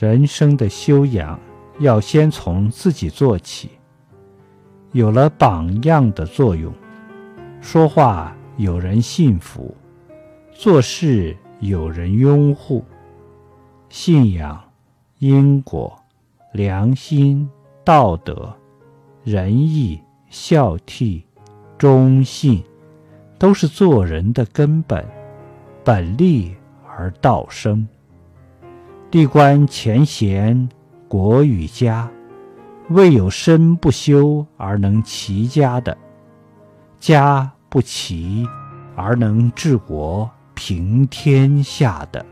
人生的修养要先从自己做起，有了榜样的作用，说话有人信服，做事有人拥护，信仰、因果、良心、道德、仁义、孝悌、忠信，都是做人的根本，本立而道生。地观前贤，国与家，未有身不修而能齐家的；家不齐而能治国平天下的。